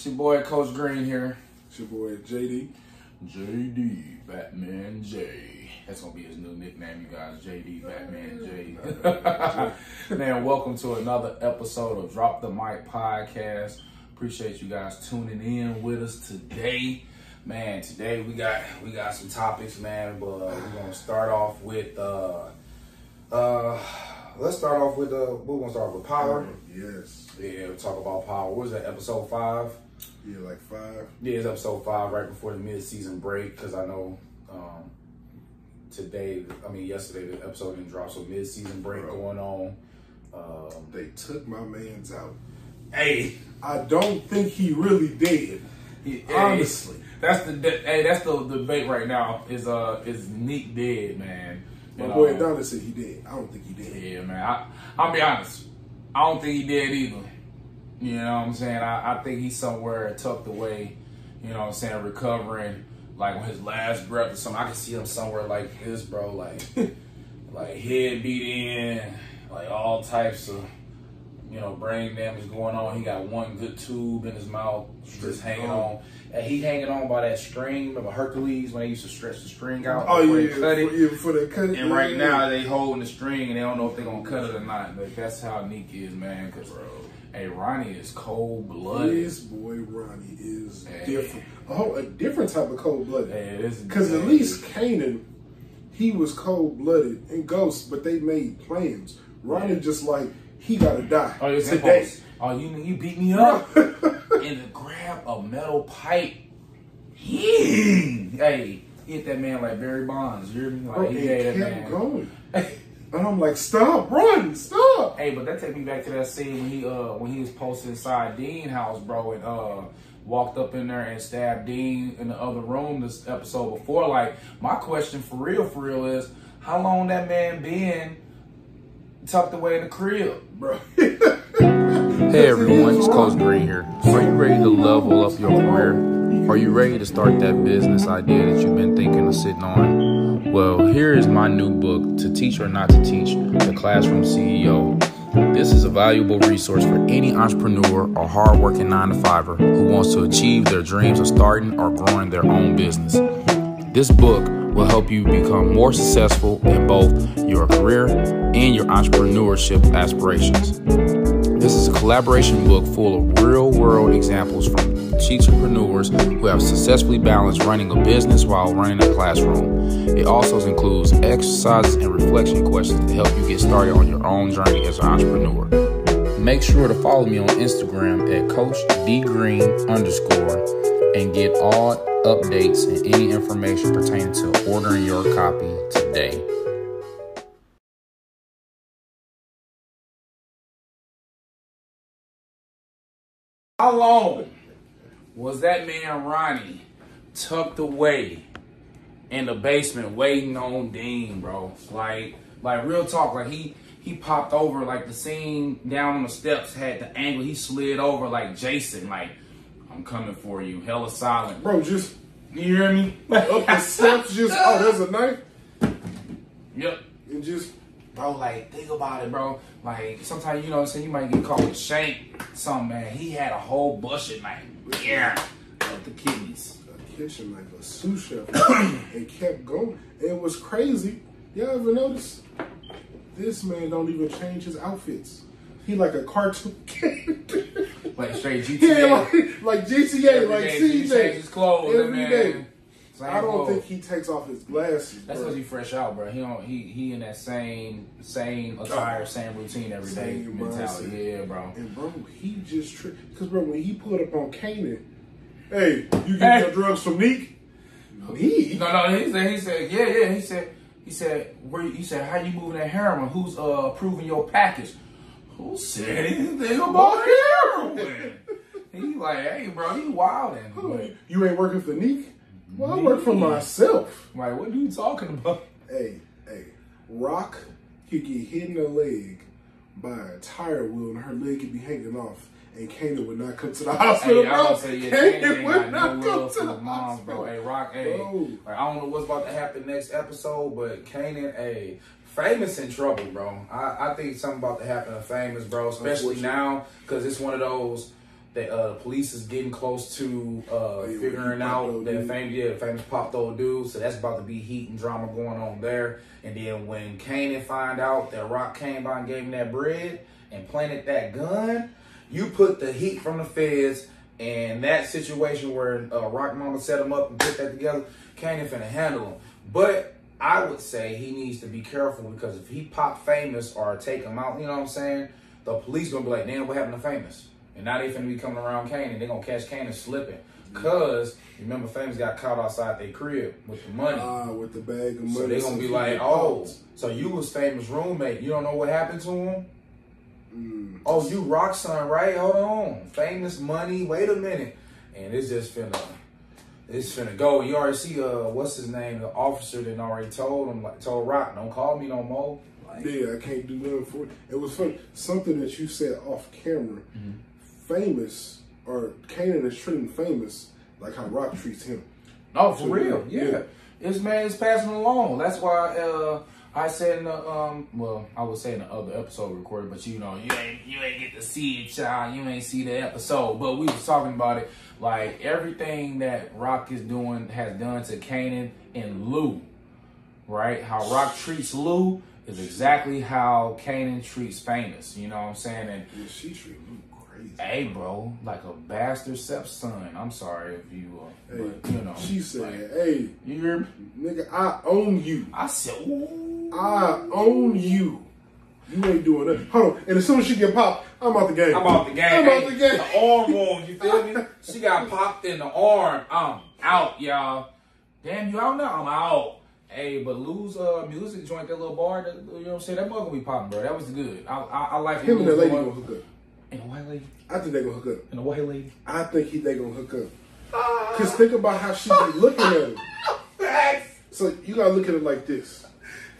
It's your boy Coach Green here. It's your boy JD. JD Batman J. That's gonna be his new nickname, you guys. JD Batman J. Man, welcome to another episode of Drop the Mic Podcast. Appreciate you guys tuning in with us today. Man, today we got we got some topics, man, but we're gonna start off with uh uh let's start off with uh we're gonna start with power. Yes. Yeah, we'll talk about power. What was that, episode five? Yeah, like five. Yeah, it's episode five, right before the mid-season break, because I know um, today, I mean yesterday, the episode didn't drop, so mid-season break Bro. going on. Um, They took my man's out. hey, I don't think he really did. hey, Honestly. that's the hey, that's the debate right now. Is uh is Nick dead, man? My boy um, Adonis said he did. I don't think he did. Yeah, man. I, I'll be honest. I don't think he did either. You know what I'm saying? I, I think he's somewhere tucked away, you know what I'm saying, recovering, like on his last breath or something. I can see him somewhere like this, bro, like like head beat in, like all types of you know, brain damage going on. He got one good tube in his mouth, just hanging on. And he hanging on by that string. Remember Hercules when they used to stretch the string out Oh yeah, they cut it? yeah, before they cut it. And right now they holding the string and they don't know if they're gonna cut it or not. But that's how Nick is, man. Cause Bro. hey, Ronnie is cold blooded. this boy Ronnie is Hey. different. A whole a different type of cold blooded. Hey, Because at least Kanan, he was cold blooded and Ghost, but they made plans. Ronnie Yeah. just like he gotta die oh, it's today. impulse. Oh, you you beat me up and grab a metal pipe. hey, hit that man like Barry Bonds. You hear me? Like Bro, he it gave that kept man. going. And I'm like, stop, run, stop. Hey, but that take me back to that scene when he uh when he was posted inside Dean house, bro, and uh walked up in there and stabbed Dean in the other room this episode before. Like, my question for real, for real is how long that man been tucked away in the crib? Hey everyone, it's Coach Green here. Are you ready to level up your career? Are you ready to start that business idea that you've been thinking of sitting on? Well, here is my new book, To Teach or Not to Teach The Classroom CEO. This is a valuable resource for any entrepreneur or hardworking 9 to 5er who wants to achieve their dreams of starting or growing their own business. This book will help you become more successful in both your career and your entrepreneurship aspirations. This is a collaboration book full of real world examples from entrepreneurs who have successfully balanced running a business while running a classroom. It also includes exercises and reflection questions to help you get started on your own journey as an entrepreneur. Make sure to follow me on Instagram at Coach D Green underscore and get all updates and any information pertaining to ordering your copy today. How long was that man Ronnie tucked away in the basement waiting on Dean, bro? Like, like real talk. Like he he popped over. Like the scene down on the steps had the angle. He slid over like Jason. Like I'm coming for you. Hella silent. Bro, just You hear me? up the steps, just, oh, there's a knife. Yep. And just, Bro, like, think about it, bro. Like, sometimes, you know what I'm saying, you might get caught with shank, something, man. He had a whole bush of knife. Yeah. Of the kidneys. a kitchen like a sous chef, and kept going. It was crazy. Y'all ever notice? This man don't even change his outfits. He like a cartoon character. Like, straight GTA. yeah, like, like GTA, Every like day, CJ. change his clothes, Every man. day. I don't clothes. think he takes off his glasses. That's because he fresh out, bro. He don't. He he in that same same attire, same routine every day Same mentality. mindset. Yeah, bro. And bro, he just tripped. Cause bro, when he pulled up on Kanan, hey, you get Hey. your drugs from Neek? Me? No, no. He said. He said. Yeah, yeah. He said. He said. Where? you- He said. How you moving that heroin? Who's uh approving your package? Who said anything about heroin? he like, hey, bro, you wildin'. But, You ain't working for Neek? Well, I work for myself. like, what are you talking about? Hey, hey, Rock could get hit in the leg by a tire wheel and her leg could be hanging off. And Kanan would not come to the hospital, Hey, I bro. was say, yeah, Kanan Kanan would not no come to the moms, hospital. bro. Hey, Rock, hey, Bro. like, I don't know what's about to happen next episode, but Kanan, hey, Famous in trouble, bro. I, I think something about to happen to Famous, bro. Especially now, because it's one of those that uh, police is getting close to uh, yeah, figuring out that famous, yeah, famous popped old dude. So that's about to be heat and drama going on there. And then when Kanan find out that Rock came by and gave him that bread and planted that gun, you put the heat from the feds and that situation where uh, Rock Mama set him up and put that together. Kanan finna handle him, but. I would say he needs to be careful because if he pop famous or take him out, you know what I'm saying? The police gonna be like, damn, what happened to famous? And now they finna be coming around Kane and they gonna catch Kane slipping. Cause remember famous got caught outside their crib with the money. Ah, with the bag of money. so they gonna be like, oh, so you was famous roommate. You don't know what happened to him? Mm. Oh, you rock son, right? Hold on. Famous money, wait a minute. And it's just finna it's finna go. You already see uh what's his name? The officer that already told him like told Rock, don't call me no more. Like, Yeah, I can't do nothing for it. It was funny. Something that you said off camera. Mm-hmm. Famous or Kanan is treating famous like how Rock treats him. No, for So, real. Yeah. yeah. This man is passing along. That's why uh, I said in the um well, I was saying the other episode recorded, but you know, you ain't you ain't get to see it, child. You ain't see the episode. But we was talking about it. Like everything that Rock is doing has done to Kanan and Lou. Right? How Rock treats Lou is exactly how Kanan treats famous. You know what I'm saying? And Yeah, she treated him crazy. Hey, bro, like a bastard stepson. I'm sorry if you, uh, Hey, but you know. she said, like, "Hey, you hear me? nigga, I own you. I said, ooh. I own you. You ain't doing that. Hold on. And as soon as she get popped, I'm out the game. I'm out the game. I'm out the game. The arm wound, you feel me? She got popped in the arm. I'm out, y'all. Damn, you out now? I'm out. Hey, but lose uh music joint, that little bar, that, you know what I'm saying? That mother gonna be popping, bro. That was good. I I, I like Him and that lady going- gonna hook up. And a white lady. I think they gonna hook up. And a white lady. I think he they gonna hook up. Cause think about how she be looking at him. So you gotta look at it like this.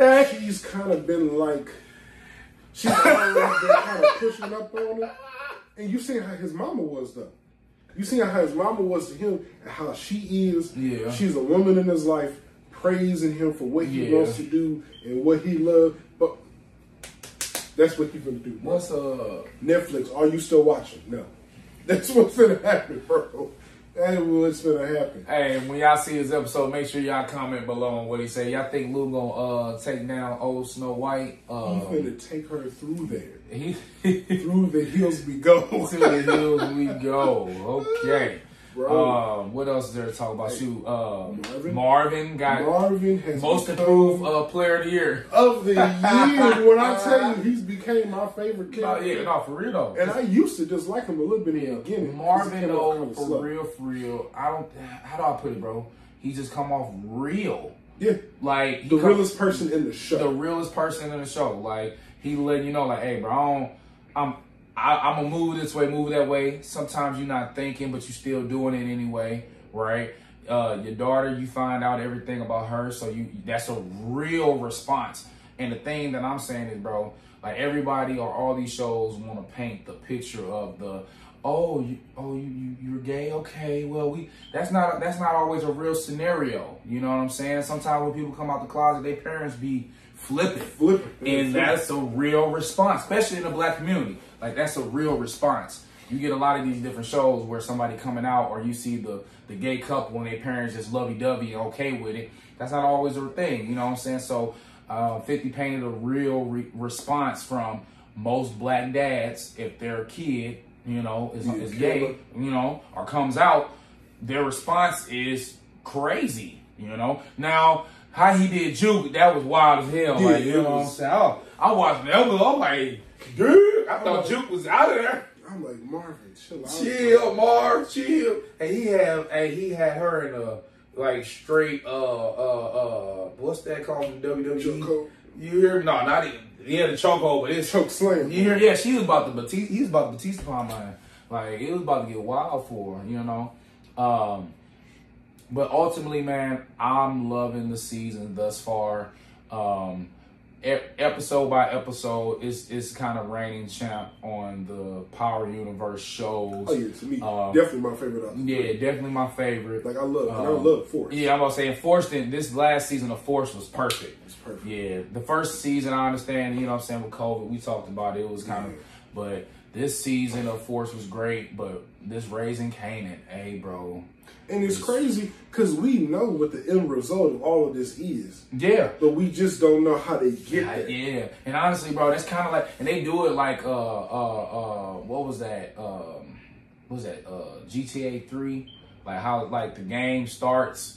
She's kind of been like, she's always been kind of pushing up on him. And you seen how his mama was though. You seen how his mama was to him and how she is. Yeah. She's a woman in his life, praising him for what he Yeah. wants to do and what he loves. But that's what he's gonna do. What's uh Netflix, are you still watching? No. That's what's gonna happen, bro. That's what's gonna happen. Hey, when y'all see his episode, make sure y'all comment below on what he say. Y'all think Lou gonna uh take down old Snow White? He's Uh, gonna take her through there. he Through the hills we go. to the hills we go. Okay. Bro. Um, what else is there to talk about? Shoot, uh, Marvin? Marvin got Marvin has most improved uh, player of the year. of the year. when I tell you, he's became my favorite No, character. yeah, no, for real though. And I used to just like him a little bit in the beginning. Marvin though, kinda for slow. real, for real. I don't. How do I put it, bro? He just come off real. Yeah, Like the realest person in the show. the realest person in the show. Like he let you know, like, hey, bro, I don't, I'm, I, I'm gonna move this way, move that way. Sometimes you're not thinking, but you're still doing it anyway, right? Uh, your daughter, you find out everything about her, so you that's a real response. And the thing that I'm saying is, bro, like everybody or all these shows want to paint the picture of the oh you oh you, you you're gay okay well we that's not that's not always a real scenario you know what i'm saying sometimes when people come out the closet their parents be flipping it. and that's a real response especially in the black community. Like that's a real response. You get a lot of these different shows where somebody coming out or you see the the gay couple and their parents just lovey-dovey and okay with it. That's not always a thing you know what i'm saying? So uh, 50 painted a real re- response from most black dads if their kid you know is, is gay you know or comes out their response is crazy you know? Now how he did juke that was wild as hell Yeah, like you know what i'm saying oh, i watched that i'm like dude i thought Oh. juke was out of there I'm like Marvin, chill out. chill, Marv, chill. And he had, and he had her in a like straight, uh, uh, uh, what's that called in WWE? Chokehold. You hear me? No, not even. Yeah, the chokehold, but it's Choke slam. You hear? Yeah, she was about to Batista. He was about to Batista palm man. Like it was about to get wild for her, you know. Um, but ultimately, man, I'm loving the season thus far. Um, e- episode by episode, it's is kind of reigning champ on the Power Universe shows. Oh yeah, to me, Um, definitely my favorite. Out Yeah, definitely my favorite. like I love, and I Um, love Force. Yeah, I'm gonna say Enforcement. This last season of Force was perfect. it's perfect. Yeah, the first season I understand, you know what I'm saying, with COVID, we talked about it, it was kind of Yeah. but this season of Force was great, but this raising Kanan, hey, bro. And it's crazy because we know what the end result of all of this is, Yeah. but we just don't know how they get Yeah, there. yeah, and honestly, bro, that's kind of like, and they do it like, uh, uh, uh, what was that? Um, what was that? Uh, GTA Three, like how like the game starts.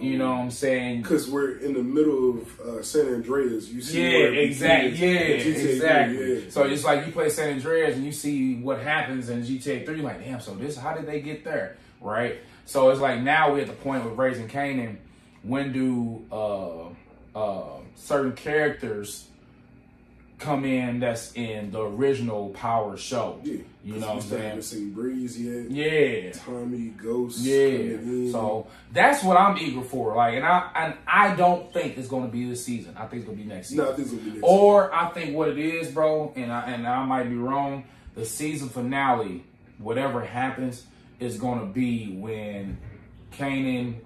You know what I'm saying? Because we're in the middle of uh, San Andreas. You see Yeah, exactly. Yeah, three, exactly. yeah. So it's like you play San Andreas and you see what happens in GTA 3. You're like, damn, so this, how did they get there? Right? So it's like now we're at the point with Raising Kanan. When do uh, uh, certain characters come in that's in the original Power show? Yeah, You know what I'm saying? haven't seen Breeze yet. Yeah. Tommy, Ghost. Yeah. So that's what I'm eager for. Like, and I and I don't think it's going to be this season. I think it's going to be next season. no, I think it's gonna be next. Or I think what it is, bro, and I and I might be wrong. The season finale, whatever happens, is gonna be when Kanan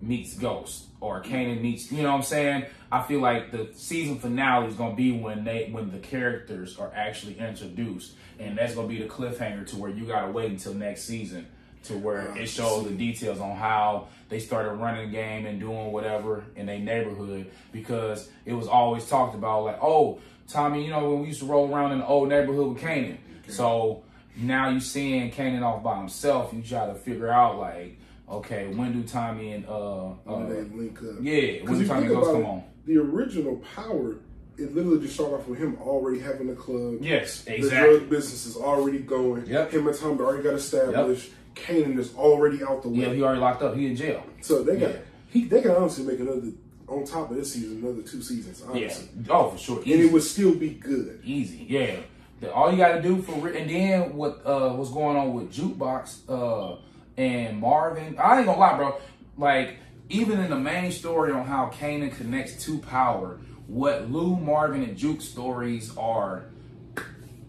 meets Ghost or Kanan meets. You know what I'm saying? I feel like the season finale is gonna be when they when the characters are actually introduced, and that's gonna be the cliffhanger to where you gotta wait until next season to where it shows the details on how they started running the game and doing whatever in their neighborhood because it was always talked about like, oh, Tommy, you know when we used to roll around in the old neighborhood with Kanan. So now you seeing Kanan off by himself, you try to figure out like, okay, when do Tommy and uh, when uh they link up. yeah, when do Tommy Ghost come it, on? the original Power, it literally just started off with him already having a club. Yes, exactly. The drug business is already going. Yep. Him and Tommy already got established. Kanan is already out the way. Yeah, he already locked up. He in jail. so they got Yeah. he they can honestly make another on top of this season another two seasons. Yeah. Oh, for sure. And it would still be good. Easy, yeah. The- all you got to do for re- and then what uh what's going on with jukebox uh and Marvin? I ain't gonna lie, bro. Like even in the main story on how Kanan connects to power, what Lou, Marvin, and Juke stories are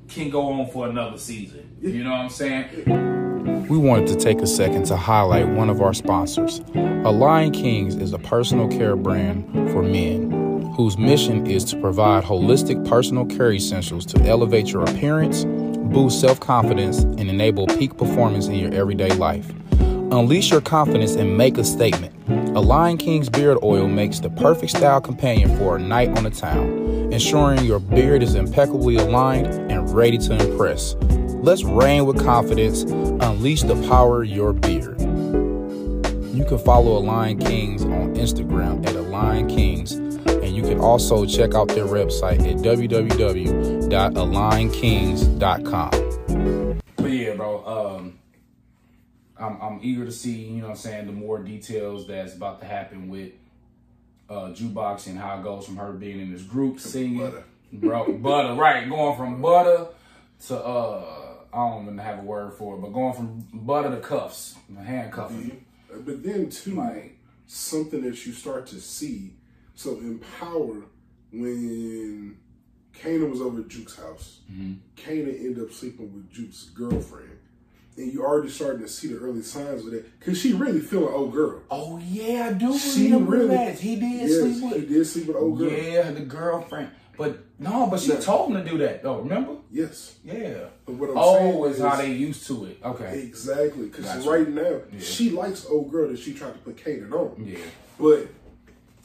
can go on for another season. You know what I'm saying? We wanted to take a second to highlight one of our sponsors. Aligned Kings is a personal care brand for men whose mission is to provide holistic personal care essentials to elevate your appearance, boost self confidence, and enable peak performance in your everyday life. Unleash your confidence and make a statement. Aligned Kings Beard Oil makes the perfect style companion for a night on the town, ensuring your beard is impeccably aligned and ready to impress. Let's reign with confidence, unleash the power of your beard. You can follow Aligned Kings on Instagram at Aligned Kings, and you can also check out their website at www.alignkings.com. But yeah, bro. Um, I'm I'm eager to see you know what I'm saying the more details that's about to happen with uh jukebox and how it goes from her being in this group singing, Butter. bro. Butter, right? Going from butter to uh, I don't even have a word for it, but going from butter to cuffs, handcuffing. Uh, But then too, Like- something that you start to see. So in Power, when Kanan was over at Juke's house, Mm-hmm. Kanan ended up sleeping with Juke's girlfriend. And you already starting to see the early signs of that. Because she really feeling old girl. Oh yeah, I do She really- that. He did Yes, sleep he with. did sleep with old girl. Yeah, the girlfriend. But no, but she Yeah. told him to do that though. Remember? Yes. Yeah. But what I'm oh, saying is how is- they used to it. Okay. Exactly. Because Gotcha. right now, she likes old girl that she tried to put Kanan on. Yeah. But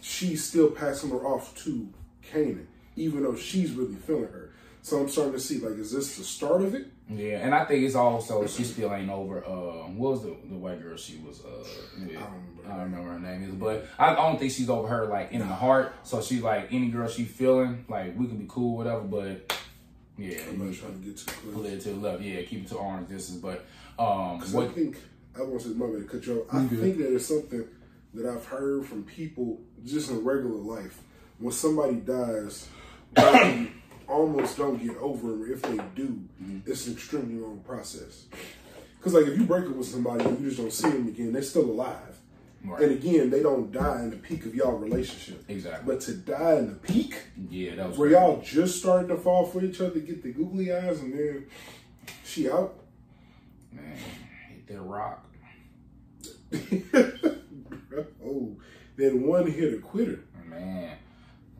she's still passing her off to Kanan, even though she's really feeling her. So I'm starting to see, like, is this the start of it? Yeah, and I think it's also she still ain't over. Uh, what was the the white girl she was? Uh, with? I don't remember. I don't remember her name is, but I don't think she's over her like in the heart. So she's like any girl she feeling like we can be cool, whatever. But yeah, I'm not trying to get too pull it to the left. Yeah, keep it to arm's distance. But um, what? I think, I want to say, my to cut you off. I think that is something that I've heard from people just in regular life. When somebody dies, they almost don't get over them. If they do, Mm-hmm. it's an extremely long process. Because, like, if you break up with somebody and you just don't see them again, they're still alive. Right. And again, they don't die in the peak of y'all relationship. Exactly. But to die in the peak, Yeah, that was where y'all just starting to fall for each other, get the googly eyes, and then she out. man hit that rock. oh, that one hit a quitter. Man,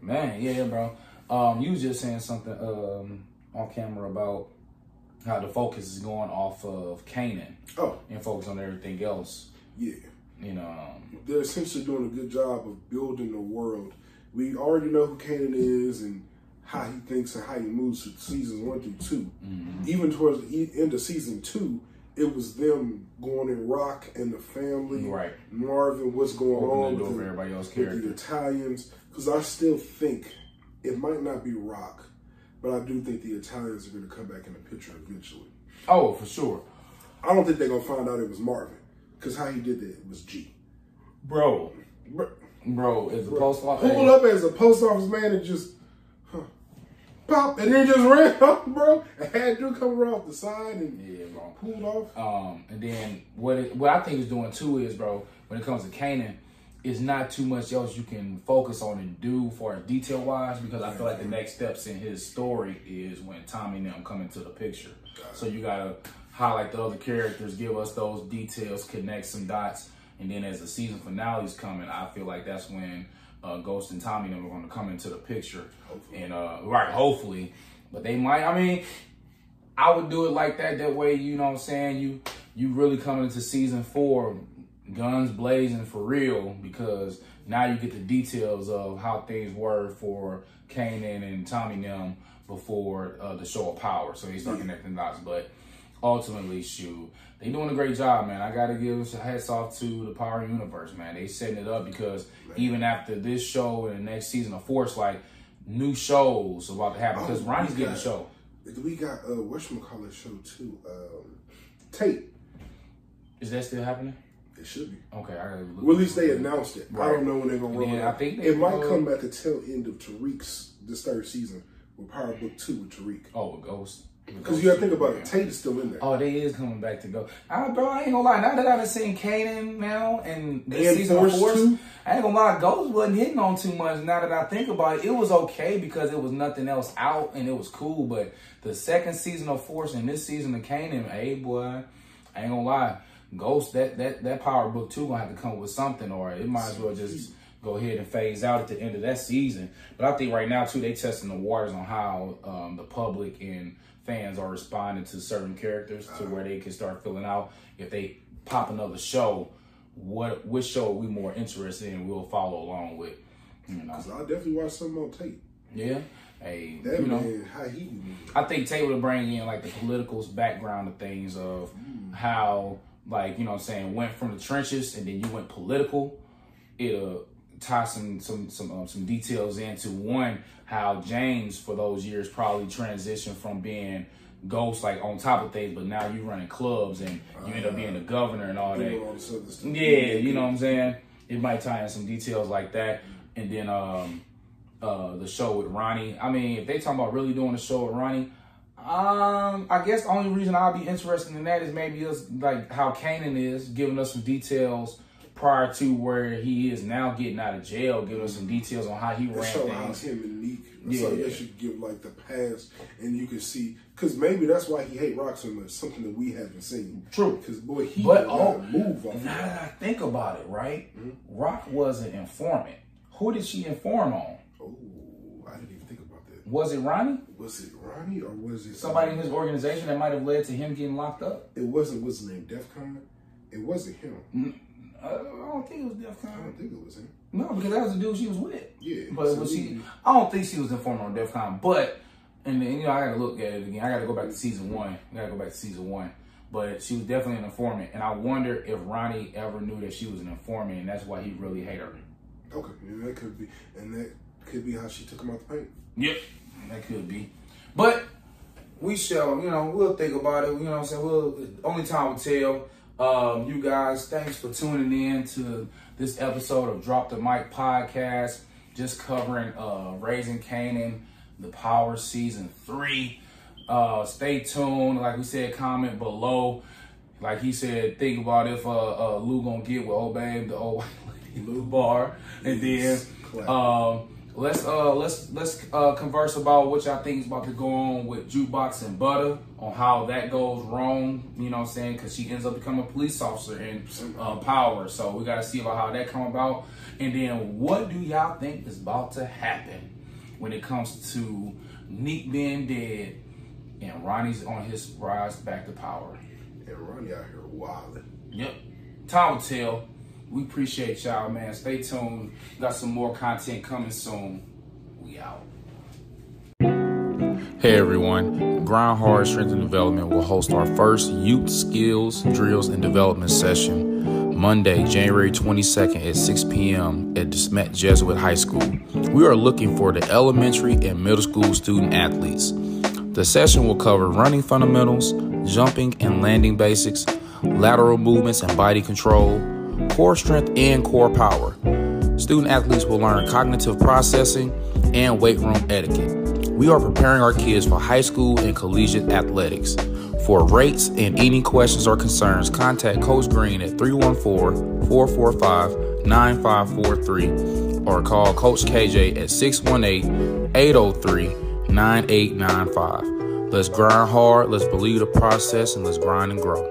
man, yeah, bro. Um, you was just saying something um on camera about how the focus is going off of Kanan. Oh, and focus on everything else. yeah. You know, um, They're essentially doing a good job of building the world. We already know who Kanan is and how he thinks and how he moves through seasons one through 2 Mm-hmm. Even towards the end of season two, it was them going in Rock and the family. Right. Marvin, what's going Open on with everybody else's with the. Italians? Because I still think it might not be Rock, but I do think the Italians are going to come back in the picture eventually. oh, for sure. I don't think they're going to find out it was Marvin, because how he did that was G. Bro, Bro, bro, is the post office. pulled up as a post office man and just pop, and then just ran off, bro. And had Drew come off the side and Yeah, bro. pulled off. Um, and then what it, what I think is doing too is, bro, when it comes to Kanan, is not too much else you can focus on and do for detail wise because I feel like the next steps in his story is when Tommy and them come into the picture. So you gotta highlight the other characters, give us those details, connect some dots, and then as the season finale is coming, I feel like that's when uh, Ghost and Tommy them are going to come into the picture. And uh, right, hopefully, but they might. I mean, I would do it like that. That way, you know what I'm saying? You you really coming into season four, guns blazing for real, because now you get the details of how things were for Kanan and Tommy them before uh, the show of power. So they start connecting dots. But ultimately, shoot, they doing a great job, man. I gotta give hats off to the Power Universe, man. They setting it up because even after this show and the next season of Force, like new shows about to happen because Oh, Ronnie's we getting a show. We got uh, whatchamacallit show too. Um, Tate. Is that still happening? It should be. Okay, I gotta look. Well, at least they announced it. I don't know when they're gonna roll Yeah, it. I think they it might come at the tail end of Tariq's this third season with Power Book Two with Tariq. Oh, with Ghost. Because you got to think about it. Tate is still in there. Oh, they is coming back to go. I, bro, I ain't gonna lie. Now that I've seen Kanan now and this And season Force of Force. I ain't gonna lie. Ghost wasn't hitting on too much. Now that I think about it, it was okay because it was nothing else out and it was cool. But the second season of Force and this season of Kanan, hey boy, I ain't gonna lie. Ghost, that that that power book too gonna have to come up with something, or it might as well just go ahead and phase out at the end of that season. But I think right now too, they testing the waters on how um, the public and fans are responding to certain characters to where they can start filling out if they pop another show. What which show are we more interested in? We'll follow along with. You know, So I definitely watch some on tape yeah. Hey, That you know, man, how he I think Tay would bring in like the political background of things of mm. how like, you know what I'm saying, went from the trenches and then you went political. It'll tie some some some um, some details into one, how James for those years probably transitioned from being ghost like on top of things, but now you running clubs and you end up being the governor and all that. Yeah, you know what I'm saying? It might tie in some details like that. And then um uh the show with Ronnie. I mean, if they talking about really doing a show with Ronnie, um, I guess the only reason I'll be interested in that is maybe us like how Kanan is giving us some details prior to where he is now getting out of jail, giving us some details on how he That ran show how things. him and Neek. Yeah, so I yeah. guess you give like the past, and you can see because maybe that's why he hate Rock so much. Something that we haven't seen. True. Because boy, he But oh, move off. now that. I think about it, right? Rock was an informant. Who did she inform on? Oh, I didn't even think about that. Was it Ronnie? Was it Ronnie or was it Somebody in his organization that might have led to him getting locked up? It wasn't. What's his name? Defcon. It wasn't him. Uh, I don't think it was I DEFCON. don't think it was him. No, because that was the dude she was with. Yeah, But so was she? I don't think she was informed on DEFCON. But and then you know I gotta look at it again. I gotta go back to season one. I gotta go back to season one. But she was definitely an informant, and I wonder if Ronnie ever knew that she was an informant, and that's why he really hated her. Okay, yeah, that could be, and that could be how she took him out the paint. Yep, that could be. But we shall, you know, we'll think about it. You know what I'm saying? We'll only time will tell. Um, you guys, thanks for tuning in to this episode of Drop the Mic podcast. Just covering uh Raising Kanan, the Power Season 3. Uh stay tuned. Like we said, comment below. Like he said, think about if uh, uh Lou gonna get with old babe, the old white lady Lou Bar. And then um let's uh let's let's uh converse about what y'all think is about to go on with jukebox and butter on how that goes wrong you know what i'm saying because she ends up becoming a police officer in uh, power so we got to see about how that come about and then what do y'all think is about to happen when it comes to neek being dead and Ronnie's on his rise back to power. And Ronnie out here wilding. Yep. Time will tell. We appreciate y'all, man. Stay tuned. Got some more content coming soon. We out. Hey everyone, Grind Hard Strength and Development will host our first youth skills, drills, and development session Monday, January 22nd at 6 p.m. at DeSmet Jesuit High School. We are looking for the elementary and middle school student athletes. The session will cover running fundamentals, jumping and landing basics, lateral movements and body control, core strength and core power. Student athletes will learn cognitive processing and weight room etiquette. We are preparing our kids for high school and collegiate athletics. For rates and any questions or concerns, contact Coach Green at 314 445 9543 or call Coach KJ at 618 803 9895. Let's grind hard, let's believe the process, and let's grind and grow.